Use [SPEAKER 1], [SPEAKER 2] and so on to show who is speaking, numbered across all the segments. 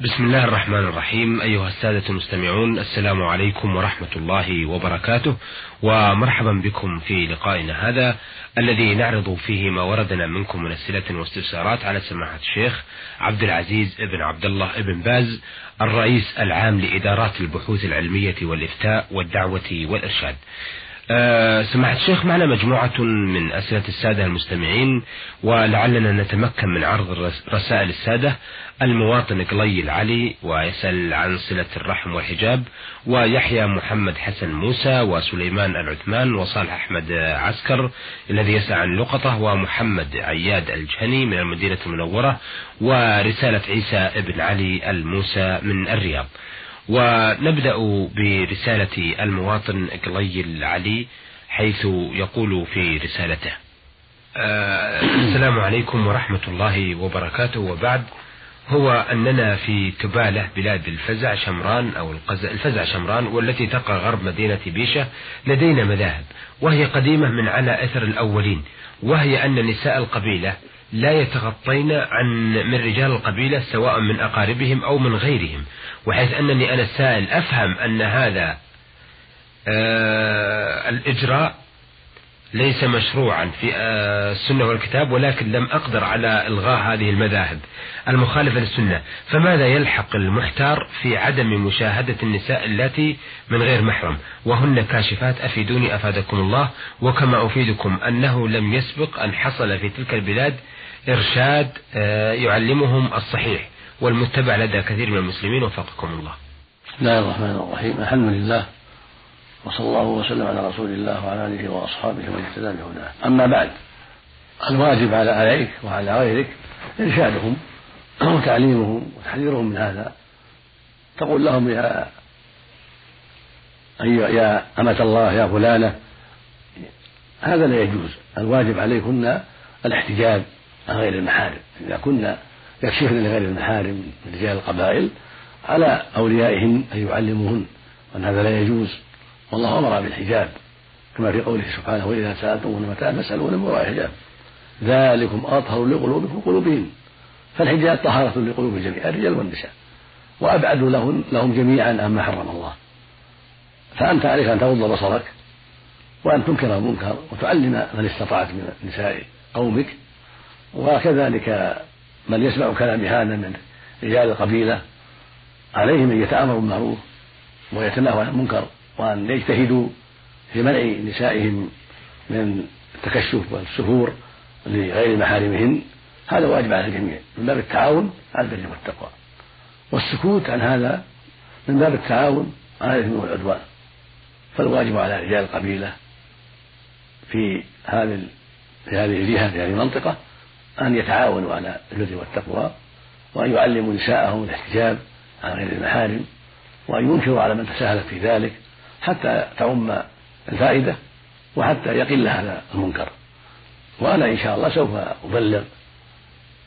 [SPEAKER 1] بسم الله الرحمن الرحيم. أيها السادة المستمعون السلام عليكم ورحمة الله وبركاته. ومرحبا بكم في لقائنا هذا الذي نعرض فيه ما وردنا منكم من أسئلة واستفسارات على سماحة الشيخ عبد العزيز ابن عبد الله ابن باز الرئيس العام لإدارات البحوث العلمية والإفتاء والدعوة والإرشاد. أه سماحة الشيخ معنا مجموعة من أسئلة السادة المستمعين ولعلنا نتمكن من عرض رسائل السادة. المواطن قلي العلي ويسأل عن صلة الرحم والحجاب ويحيى محمد حسن موسى وسليمان العثمان وصالح أحمد عسكر الذي يسأل عن لقطة ومحمد عياد الجهني من المدينة المنورة ورسالة عيسى ابن علي الموسى من الرياض. ونبدأ برسالة المواطن قلي العلي حيث يقول في رسالته. آه السلام عليكم ورحمة الله وبركاته. وبعد هو أننا في تبالة بلاد الفزع شمران أو الفزع شمران والتي تقع غرب مدينة بيشة لدينا مذاهب وهي قديمة من على أثر الأولين وهي أن نساء القبيلة لا يتغطين عن من رجال القبيلة سواء من أقاربهم أو من غيرهم وحيث أنني أنا السائل أفهم أن هذا آه الإجراء ليس مشروعا في آه، السنة والكتاب ولكن لم أقدر على إلغاء هذه المذاهب المخالفة للسنة. فماذا يلحق المحتار في عدم مشاهدة النساء اللاتي من غير محرم؟ وهن كاشفات أفيدوني أفادكم الله وكما أفيدكم أنه لم يسبق أن حصل في تلك البلاد إرشاد آه، يعلمهم الصحيح والمتبع لدى كثير من المسلمين وفقكم الله.
[SPEAKER 2] بسم الله الرحمن الرحيم. الحمد لله وصلى الله وسلم على رسول الله وعلى آله وأصحابه ومن اهتدى بهداه. أما بعد الواجب على عليك وعلى غيرك إرشادهم وتعليمهم وتحذيرهم من هذا. تقول لهم يا أيها يا أمة الله يا فلانة. هذا لا يجوز. الواجب عليكن الاحتجاب عن غير المحارم. إذا كنا يكشفن لغير المحارم من رجال القبائل على أوليائهن أن يعلموهن وأن هذا لا يجوز. والله أمر بالحجاب كما في قوله سبحانه وإذا سالتموهن متاعا فاسالوهن من وراء حجاب. ذلكم أطهر لقلوبكم وقلوبهم فالحجاب طهارة لقلوب الجميع الرجال والنساء. وأبعد لهم لهم جميعا عما حرم الله. فأنت عليك أن تغض بصرك وأن تنكر المنكر وتعلم من استطعت من نساء قومك وكذلك من يسمع كلام هذا من رجال القبيلة عليهم أن يتأمروا بالمعروف ويتناهوا عن المنكر وأن يجتهدوا في منع نسائهم من التكشف والسفور لغير محارمهن. هذا واجب على الجميع من باب التعاون على البر والتقوى. والسكوت عن هذا من باب التعاون على الإثم والعدوان. فالواجب على رجال القبيلة في هذه في هذه الجهة في هذه المنطقة أن يتعاونوا على البر والتقوى وأن يعلموا نساءهم الاحتجاب عن غير المحارم وأن ينكروا على من تساهل في ذلك حتى تعم الفائدة وحتى يقل هذا المنكر. وأنا إن شاء الله سوف أبلغ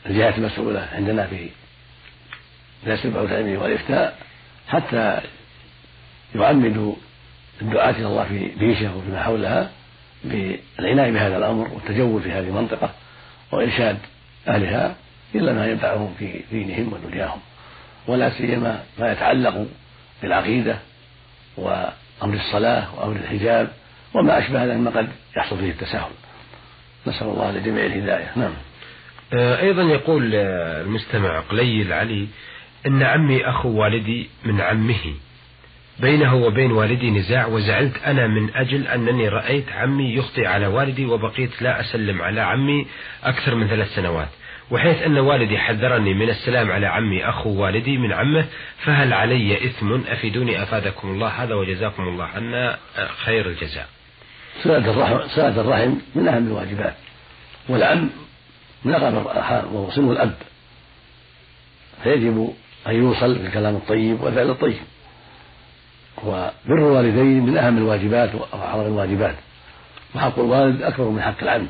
[SPEAKER 2] الجهات المسؤولة عندنا في درس البحوث العلمية والإفتاء حتى يعمدوا الدعاة إلى الله في بيشة وفيما حولها بالعناية بهذا الأمر والتجول في هذه المنطقة. وإرشاد أهلها إلا ما ينفعهم في دينهم ودنياهم. ولا سيما ما يتعلق بالعقيدة أمر الصلاة وأمر الحجاب وما أشبه ذلك مما قد يحصل فيه التساهل. نسأل الله لجميع الهداية. نعم.
[SPEAKER 1] آه، أيضا يقول آه، المستمع قليل علي إن عمي أخو والدي من عمه. بينه وبين والدي نزاع وزعلت أنا من أجل أنني رأيت عمي يخطئ على والدي وبقيت لا أسلم على عمي أكثر من ثلاث سنوات. وحيث أن والدي حذرني من السلام على عمي أخو والدي من عمه فهل علي إثم؟ أفيدوني أفادكم الله هذا وجزاكم الله عنا خير الجزاء.
[SPEAKER 2] صلة الرحم صلة الرحم من أهم الواجبات؟ والعم من أقرب وهو الأب. فيجب أن يوصل بالكلام الطيب والفعل الطيب. وبر الوالدين من أهم الواجبات وأعظم الواجبات وحق الوالد أكبر من حق العم.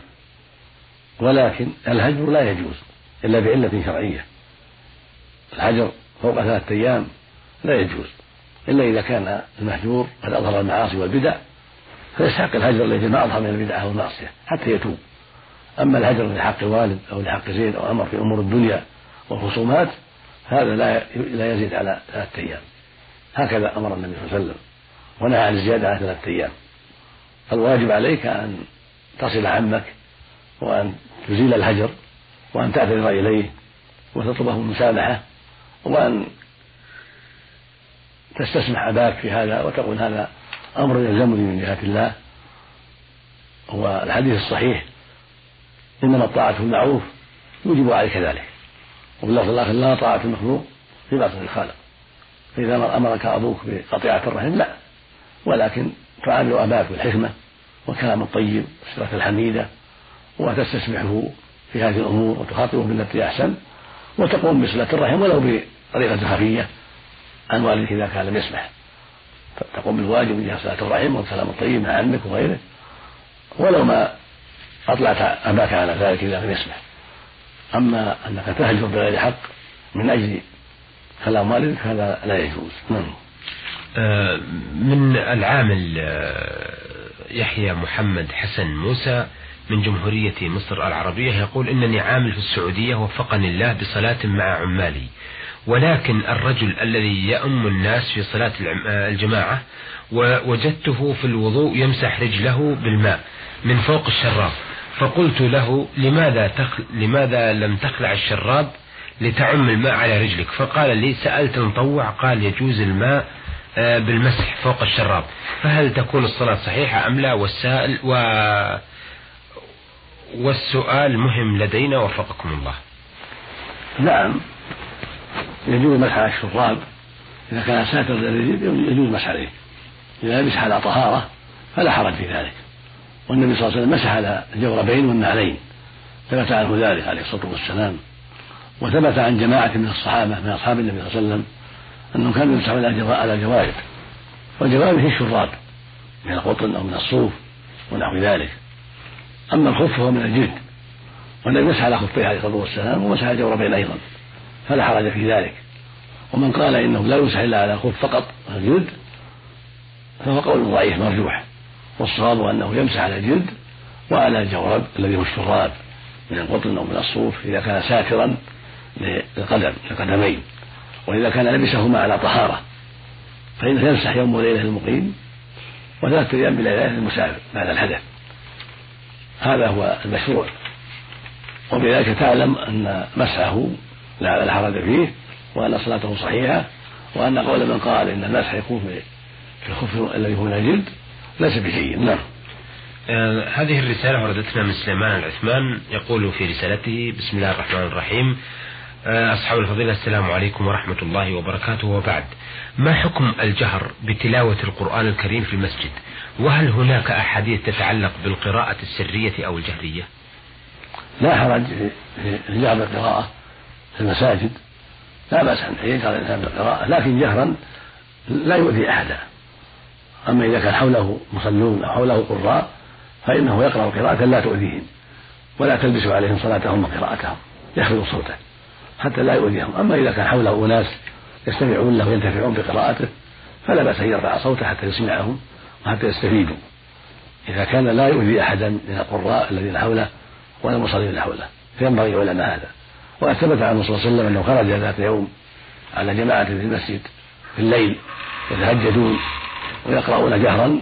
[SPEAKER 2] ولكن الهجر لا يجوز إلا بعلة شرعية. الهجر فوق ثلاثة أيام لا يجوز إلا إذا كان المهجور قد أظهر المعاصي والبدع فيستحق الهجر الذي ما أظهر من البدعة والمعصية حتى يتوب. أما الهجر لحق والد أو لحق زيد أو أمر في أمور الدنيا والخصومات هذا لا لا يزيد على ثلاثة أيام. هكذا أمر النبي صلى الله عليه وسلم ونهى عن الزيادة على ثلاثة أيام. الواجب عليك أن تصل عمك وأن تزيل الهجر وأن تعتذر إليه وتطلبه المسامحة وأن تستسمح أباك في هذا وتقول هذا أمر يلزمني من جهة الله. هو الحديث الصحيح إنما الطاعة في المعروف يوجب عليك ذلك. وباللفظ الآخر لا طاعة المخلوق في معصية الخالق. فإذا أمرك أبوك بقطيعة الرحم لا. ولكن تعامل أباك بالحكمة والكلام الطيب والصفات الحميدة وتستسمحه في هذه الأمور وتخاطبه بالتي أحسن وتقوم بصلة الرحم ولو بطريقة خفية عن والدك إذا كان لم يسمح. تقوم بالواجب من صلاة الرحم والكلام الطيب مع عمك وغيره ولو ما أطلعت أباك على ذلك إذا لم يسمح. أما أنك تهجر بغير حق من أجل كلام والدك هذا لا يجوز. نعم.
[SPEAKER 1] آه، من العامل آه، يحيى محمد حسن موسى من جمهورية مصر العربية يقول إنني عامل في السعودية وفقني الله بصلاة مع عمالي. ولكن الرجل الذي يأم الناس في صلاة آه، الجماعة ووجدته في الوضوء يمسح رجله بالماء من فوق الشراب. فقلت له لماذا تخل لماذا لم تخلع الشراب؟ لتعم الماء على رجلك. فقال لي سألت مطوع قال يجوز الماء آه، بالمسح فوق الشراب. فهل تكون الصلاة صحيحة أم لا؟ والسائل و والسؤال مهم لدينا وفقكم الله.
[SPEAKER 2] نعم. يجوز مسح على الشراب. إذا كان ساتر للرجل يجوز مسح عليه. إذا لبس على طهارة فلا حرج في ذلك. والنبي صلى الله عليه وسلم مسح على الجوربين والنعلين ثبت عنه ذلك عليه الصلاة والسلام. وثبت عن جماعة من الصحابة من أصحاب النبي صلى الله عليه وسلم أنهم كانوا يمسحون على الجوارب والجوارب هي الشراب من القطن أو من الصوف ونحو ذلك. أما الخف فهو من الجلد. والنبي مسح على خفيه عليه الصلاة والسلام ومسح على الجوربين أيضا؟ فلا حرج في ذلك. ومن قال إنه لا يمسح إلا على الخف فقط الجلد فهو قول ضعيف مرجوح. والصواب أنه يمسح على الجلد وعلى الجورب الذي هو الشراب من القطن أو من الصوف إذا كان ساترا للقدم القدمين وإذا كان لبسهما على طهارة فإنه يمسح يوم وليلة المقيم وثلاثة أيام بليلة للمسافر بعد الحدث. هذا هو المشروع. وبذلك تعلم أن مسحه لا حرج فيه وأن صلاته صحيحة وأن قول من قال إن المسح يكون في الخف الذي هو من الجلد ليس بجيد نعم.
[SPEAKER 1] آه هذه الرسالة وردتنا من سليمان العثمان يقول في رسالته بسم الله الرحمن الرحيم. أصحاب الفضيلة السلام عليكم ورحمة الله وبركاته. وبعد ما حكم الجهر بتلاوة القرآن الكريم في المسجد؟ وهل هناك أحاديث تتعلق بالقراءة السرية أو الجهرية؟
[SPEAKER 2] لا حرج في الجهر بالقراءة في المساجد. لا بأس أن يجهر الإنسان بالقراءة لكن جهرا لا يؤذي أحدا. أما إذا كان حوله مصلون أو حوله قراء فإنه يقرأ قراءة لا تؤذيهم ولا تلبس عليهم صلاتهم وقراءتهم. يخفض صوته. حتى لا يؤذيهم. أما إذا كان حوله أناس يستمعون له وينتفعون بقراءته فلا بأس أن يرفع صوته حتى يسمعهم وحتى يستفيدوا. إذا كان لا يؤذي أحدا من القراء الذين حوله ولا المصلين الذين حوله فينبغي يعلم هذا. وقد ثبت عنه صلى الله عليه وسلم أنه خرج ذات يوم على جماعة في المسجد في الليل يتهجدون ويقرؤون جهرا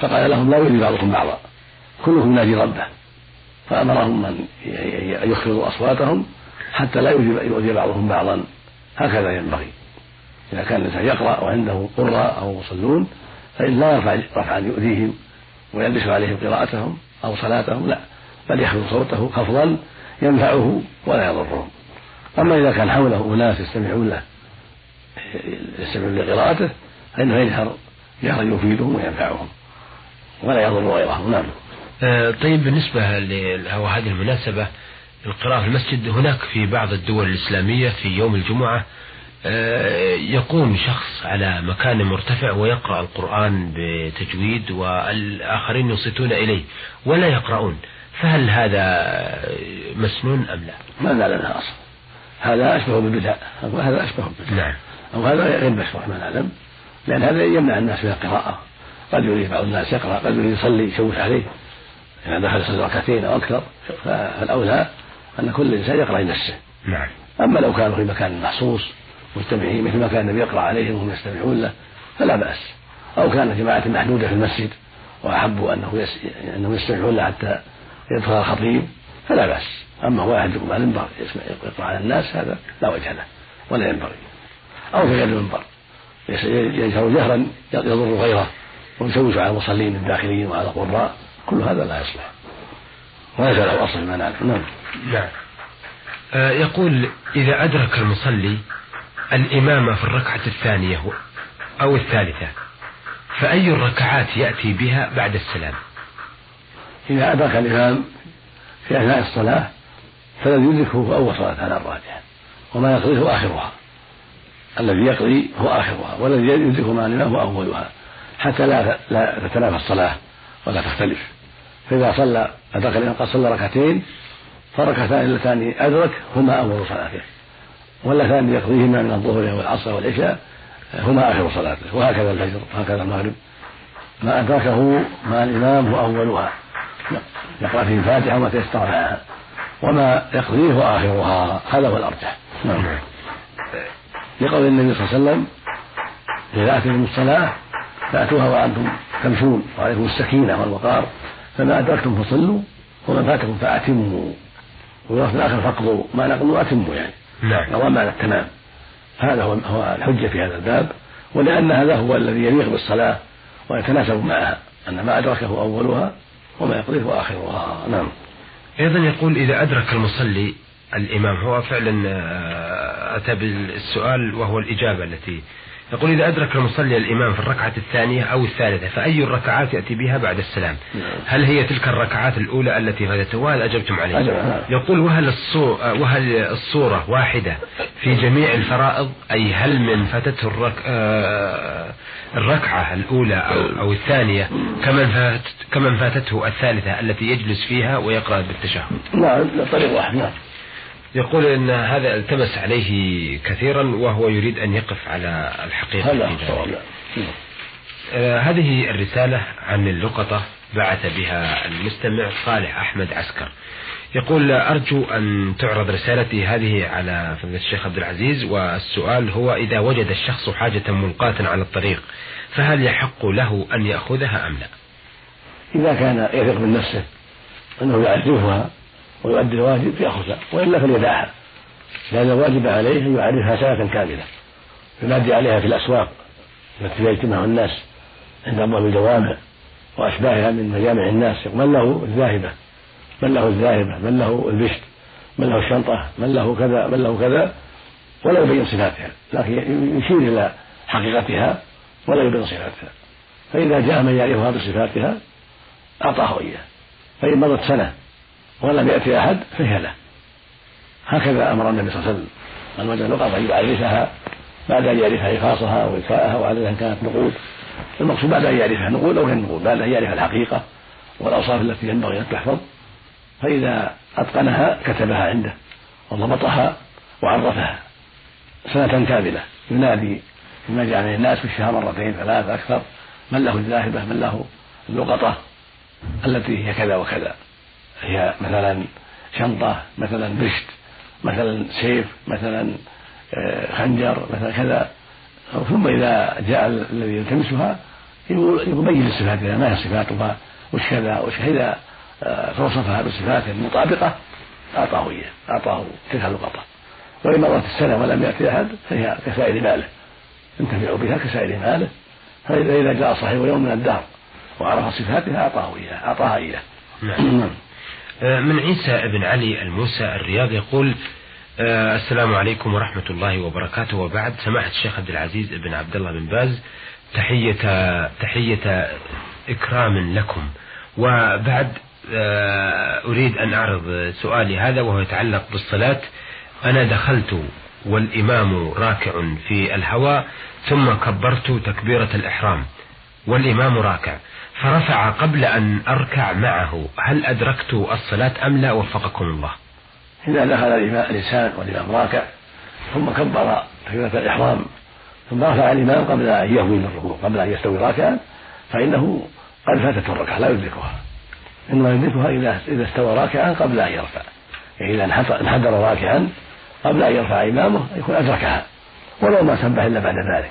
[SPEAKER 2] فقال لهم لا يؤذي بعضكم بعضا كلكم ينادي ربه. فأمرهم أن يخفضوا أصواتهم حتى لا يؤذي بعضهم بعضا. هكذا ينبغي. إذا كان الإنسان يقرأ وعنده قراء أو مصلون فإن لا يرفع رفعا يؤذيهم ويلبس عليهم قراءتهم أو صلاتهم لا. بل يخفض صوته خفضا ينفعه ولا يضرهم. أما إذا كان حوله أناس يستمعون له يستمعون لقراءته فإنه يجهر جهرا يفيدهم وينفعهم ولا يضر غيرهم. نعم.
[SPEAKER 1] آه، طيب بالنسبة لهذه المناسبة القراءة في المسجد. هناك في بعض الدول الإسلامية في يوم الجمعة آه، يقوم شخص على مكان مرتفع ويقرأ القرآن بتجويد والآخرين يصيتون إليه ولا يقرؤون. فهل هذا مسنون أم لا؟
[SPEAKER 2] ما نعلم أصلا هذا أشبه بالبدع هذا أشبه بالبدع.
[SPEAKER 1] نعم.
[SPEAKER 2] أو هذا غير مشروع ما نعلم. لأن هذا يمنع الناس من القراءة. قد يريد بعض الناس يقرأ قد يريد يصلي يشوش عليه. إذا دخل يصلي ركعتين أو أكثر فالأولى أن كل إنسان يقرأ لنفسه.
[SPEAKER 1] نعم.
[SPEAKER 2] أما لو كانوا في مكان محصوص مجتمعين مثل ما كان النبي يقرأ عليهم وهم يستمعون له فلا بأس. أو كان جماعة محدودة في المسجد وأحبوا أنه يس... أنهم يستمعون له حتى يدخل الخطيب فلا بأس. أما واحد يقوم على المنبر يقرأ على الناس هذا لا وجه له ولا ينبغي. أو في غير المنبر يجهر جهرا يضر غيره ويشوش على المصلين الداخلين وعلى القراء كل هذا لا يصلح. وليس له أصل ما نعرف نعم.
[SPEAKER 1] نعم. آه يقول إذا أدرك المصلي الإمام في الركعة الثانية أو الثالثة فأي الركعات يأتي بها بعد السلام؟
[SPEAKER 2] إذا أدرك الإمام في أثناء الصلاة فالذي يدركه هو أول صلاة على الراجح وما يقضيه آخرها. الذي يقضي هو آخرها والذي يدرك مع الإمام هو أولها حتى لا لا تتنافى الصلاة ولا تختلف. فإذا صلى أدرك الإمام قد صلى ركعتين فالركعتان اللتان أدرك هما أول صلاته. واللتان يقضيهما من الظهر والعصر والعشاء هما آخر صلاته. وهكذا الفجر وهكذا المغرب. ما أدركه مع الإمام هو أولها. يقرأ فيه الفاتحة وما تيسر معها وما يقضيه آخرها. هذا هو الأرجح. نعم. لقول النبي صلى الله عليه وسلم إذا أتيتم الصلاة فأتوها وأنتم تمشون وعليكم السكينة والوقار. فما أدركتم فصلوا وما فاتكم فأتموا. وفي الآخر فقضوا. ما نقضوا أتموا يعني.
[SPEAKER 1] نعم.
[SPEAKER 2] أو معنى التمام. هذا هو هو الحجة في هذا الباب. ولأن هذا هو الذي يليق بالصلاة ويتناسب معها. أن ما أدركه أولها وما يقضيه آخرها. نعم.
[SPEAKER 1] أيضا يقول إذا أدرك المصلي الإمام هو فعلا آه، أتى بالسؤال وهو الإجابة التي يقول إذا أدرك المصلي الإمام في الركعة الثانية أو الثالثة فأي الركعات يأتي بها بعد السلام؟
[SPEAKER 2] نعم.
[SPEAKER 1] هل هي تلك الركعات الأولى التي فاتته وهل أجبتم عليه
[SPEAKER 2] نعم.
[SPEAKER 1] يقول وهل, الصو... وهل الصورة واحدة في جميع الفرائض؟ أي هل من فاتته الرك... آه، الركعة الأولى أو, أو الثانية كمن, فات... كمن فاتته الثالثة التي يجلس فيها ويقرأ بالتشهد؟
[SPEAKER 2] نعم طريق واحد نعم.
[SPEAKER 1] يقول إن هذا التمس عليه كثيرا وهو يريد أن يقف على الحقيقة
[SPEAKER 2] هذا نعم.
[SPEAKER 1] آه هذه الرسالة عن اللقطة بعث بها المستمع صالح أحمد عسكر. يقول أرجو أن تعرض رسالتي هذه على فضيلة الشيخ عبد العزيز والسؤال هو إذا وجد الشخص حاجة ملقاة على الطريق فهل يحق له أن يأخذها أم لا؟
[SPEAKER 2] إذا كان يثق من نفسه أنه يعرفها ويؤدي الواجب يأخذها وإلا فليدعها لأن الواجب عليه أن يعرفها سنة كاملة ينادي عليها في الأسواق التي فيها اجتماع الناس عند أبواب الجوامع وأشباهها من مجامع الناس من له الذاهبة من له الذاهبة من له البشت من له الشنطة من له كذا من له كذا ولا يبين صفاتها لكن يشير إلى حقيقتها ولا يبين صفاتها. فإذا جاء من يعرفها بصفاتها أعطاه إياه. فإن مضت سنة ولم يأتي أحد فهي له. هكذا أمر النبي صلى الله عليه وسلم. قال وجد أن يعرفها بعد أن يعرف حفاظها وإكفاءها وعددا كانت نقود. المقصود بعد أن يعرفها نقود أو غير نقود بعد أن يعرف الحقيقة والأوصاف التي ينبغي أن تحفظ. فإذا أتقنها كتبها عنده وضبطها وعرفها سنة كاملة. ينادي جاء من الناس في الشهر مرتين ثلاث أكثر من له الذاهبة من له اللقطة التي هي كذا وكذا. هي مثلا شنطة مثلا بشت مثلا سيف مثلا آه، خنجر مثلا كذا. ثم إذا جاء الذي يلتمسها يبين صفاتها ما هي صفاتها؟ وش كذا؟ وش إذا توصفها بصفات مطابقة. أعطاه إياه أعطاه تلك اللقطة وإن مرت السنة ولم يأتي أحد فهي كسائر ماله. ينتفع بها كسائر ماله. فإذا جاء صاحب يوم من الدهر وعرف صفاتها أعطاه إياه أعطاها إياه.
[SPEAKER 1] نعم. من عيسى بن علي الموسى الرياض يقول آه، السلام عليكم ورحمة الله وبركاته. وبعد سماحة الشيخ عبد العزيز بن عبد الله بن باز تحية تحية إكرام لكم. وبعد آه، أريد أن أعرض سؤالي هذا وهو يتعلق بالصلاة. أنا دخلت والإمام راكع في الهواء ثم كبرت تكبيرة الإحرام والإمام راكع. فرفع قبل أن أركع معه. هل أدركت الصلاة أم لا؟ وفقكم الله.
[SPEAKER 2] إذا دخل الإنسان والإمام راكع ثم كبر تكبيرة الإحرام ثم رفع الإمام قبل أن يهوي من الركوع قبل أن يستوي راكعا فإنه قد فاتته الركعة لا يدركها. إنما يدركها إذا إذا استوى راكعا قبل أن يرفع. يعني إذا انحدر راكعا قبل أن يرفع إمامه يكون أدركها ولو ما سبح إلا بعد ذلك.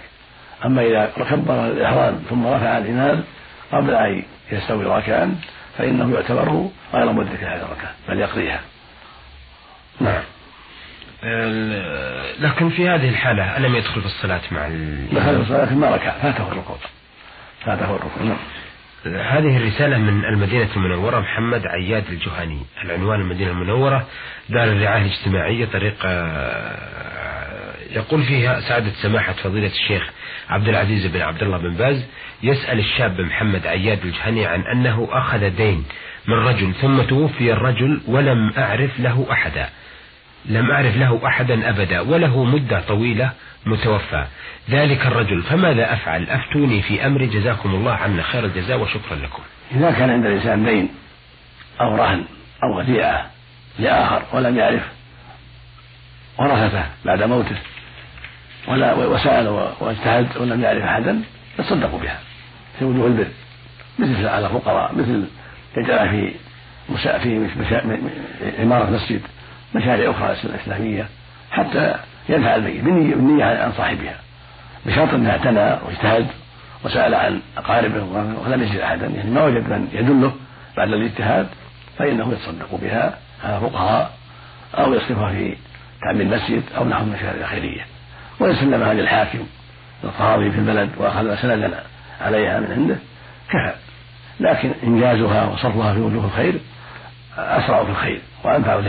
[SPEAKER 2] أما إذا كبر الإحرام ثم رفع الإمام قبل أن يستوي راكعا فإنه يعتبر غير مدرك هذه الركعة بل يقضيها.
[SPEAKER 1] نعم. لكن في هذه الحالة ألم يدخل في الصلاة مع
[SPEAKER 2] دخل في الصلاة ما ركع فاته الركوع. فاته الركوع نعم.
[SPEAKER 1] هذه الرسالة من المدينة المنورة محمد عياد الجهني العنوان المدينة المنورة دار الرعاية الاجتماعية طريق آه، يقول فيها سعادة سماحة فضيلة الشيخ عبد العزيز بن عبد الله بن باز يسأل الشاب محمد عياد الجهني عن أنه أخذ دين من رجل ثم توفي الرجل ولم أعرف له أحدا. لم أعرف له أحدا أبدا وله مدة طويلة متوفى. ذلك الرجل فماذا أفعل؟ أفتوني في أمري جزاكم الله عنا خير الجزاء وشكرا لكم.
[SPEAKER 2] إذا كان عند الإنسان دين أو رهن أو وديعة لآخر ولم يعرف ورثته بعد موته ولا وسأل واجتهد ولم يعرف أحدا يتصدق بها. في وجوه البر. مثل على الفقراء مثل يجعل في في عمارة مسجد مشاريع أخرى إسلامية حتى ينفع الميت بالنية عن صاحبها. بشرط أنه اعتنى واجتهد وسأل عن أقاربه ولم يجد أحدا. يعني ما وجد من يدله بعد الاجتهاد فإنه يتصدق بها على فقهاء أو يصرفها في تعمير المسجد أو نحو المشاريع الخيرية ويسلمها للحاكم القاضي في البلد وأخذ سندا عليها من عنده كفى. لكن إنجازها وصرفها في وجوه الخير أسرع في الخير وأنفع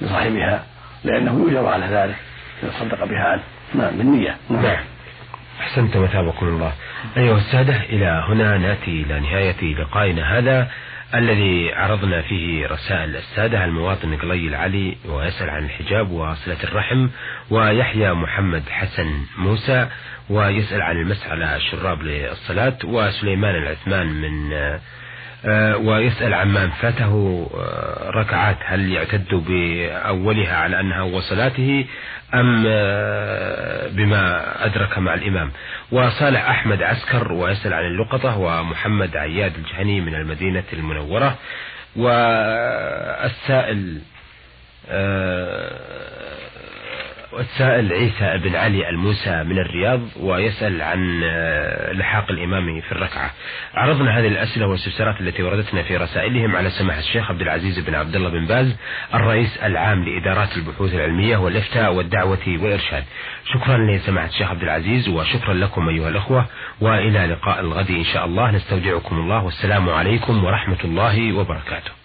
[SPEAKER 2] لصاحبها لأنه يؤجر على ذلك يتصدق بها عنه. نعم بالنية.
[SPEAKER 1] نعم, نعم. أحسنت وثابكم الله. أيها السادة إلى هنا نأتي إلى نهاية لقائنا هذا. الذي عرضنا فيه رسائل السادة المواطن قلي العلي ويسأل عن الحجاب وصلة الرحم ويحيى محمد حسن موسى ويسأل عن المسح على الشراب للصلاة وسليمان العثمان من آه، ويسأل عمن فاته آه، ركعات هل يعتد بأولها على أنها وصلاته أم آه، بما أدرك مع الإمام. وصالح أحمد عسكر ويسأل عن اللقطة ومحمد عياد الجهني من المدينة المنورة والسائل والسائل عيسى بن علي الموسى من الرياض ويسأل عن آه، لحاق الإمام في الركعة. عرضنا هذه الأسئلة والاستفسارات التي وردتنا في رسائلهم على سماحة الشيخ عبد العزيز بن عبد الله بن باز الرئيس العام لإدارات البحوث العلمية والإفتاء والدعوة والإرشاد. شكرا لسماحة الشيخ عبد العزيز وشكرا لكم أيها الأخوة وإلى لقاء الغد إن شاء الله. نستودعكم الله والسلام عليكم ورحمة الله وبركاته.